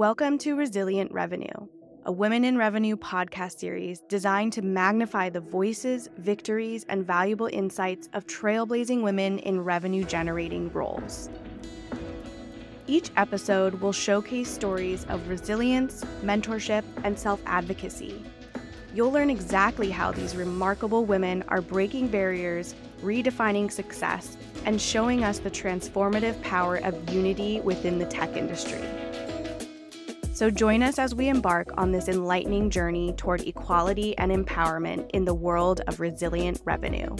Welcome to Resilient Revenue, a Women in Revenue podcast series designed to magnify the voices, victories, and valuable insights of trailblazing women in revenue generating roles. Each episode will showcase stories of resilience, mentorship, and self advocacy. You'll learn exactly how these remarkable women are breaking barriers, redefining success, and showing us the transformative power of unity within the tech industry. So join us as we embark on this enlightening journey toward equality and empowerment in the world of resilient revenue.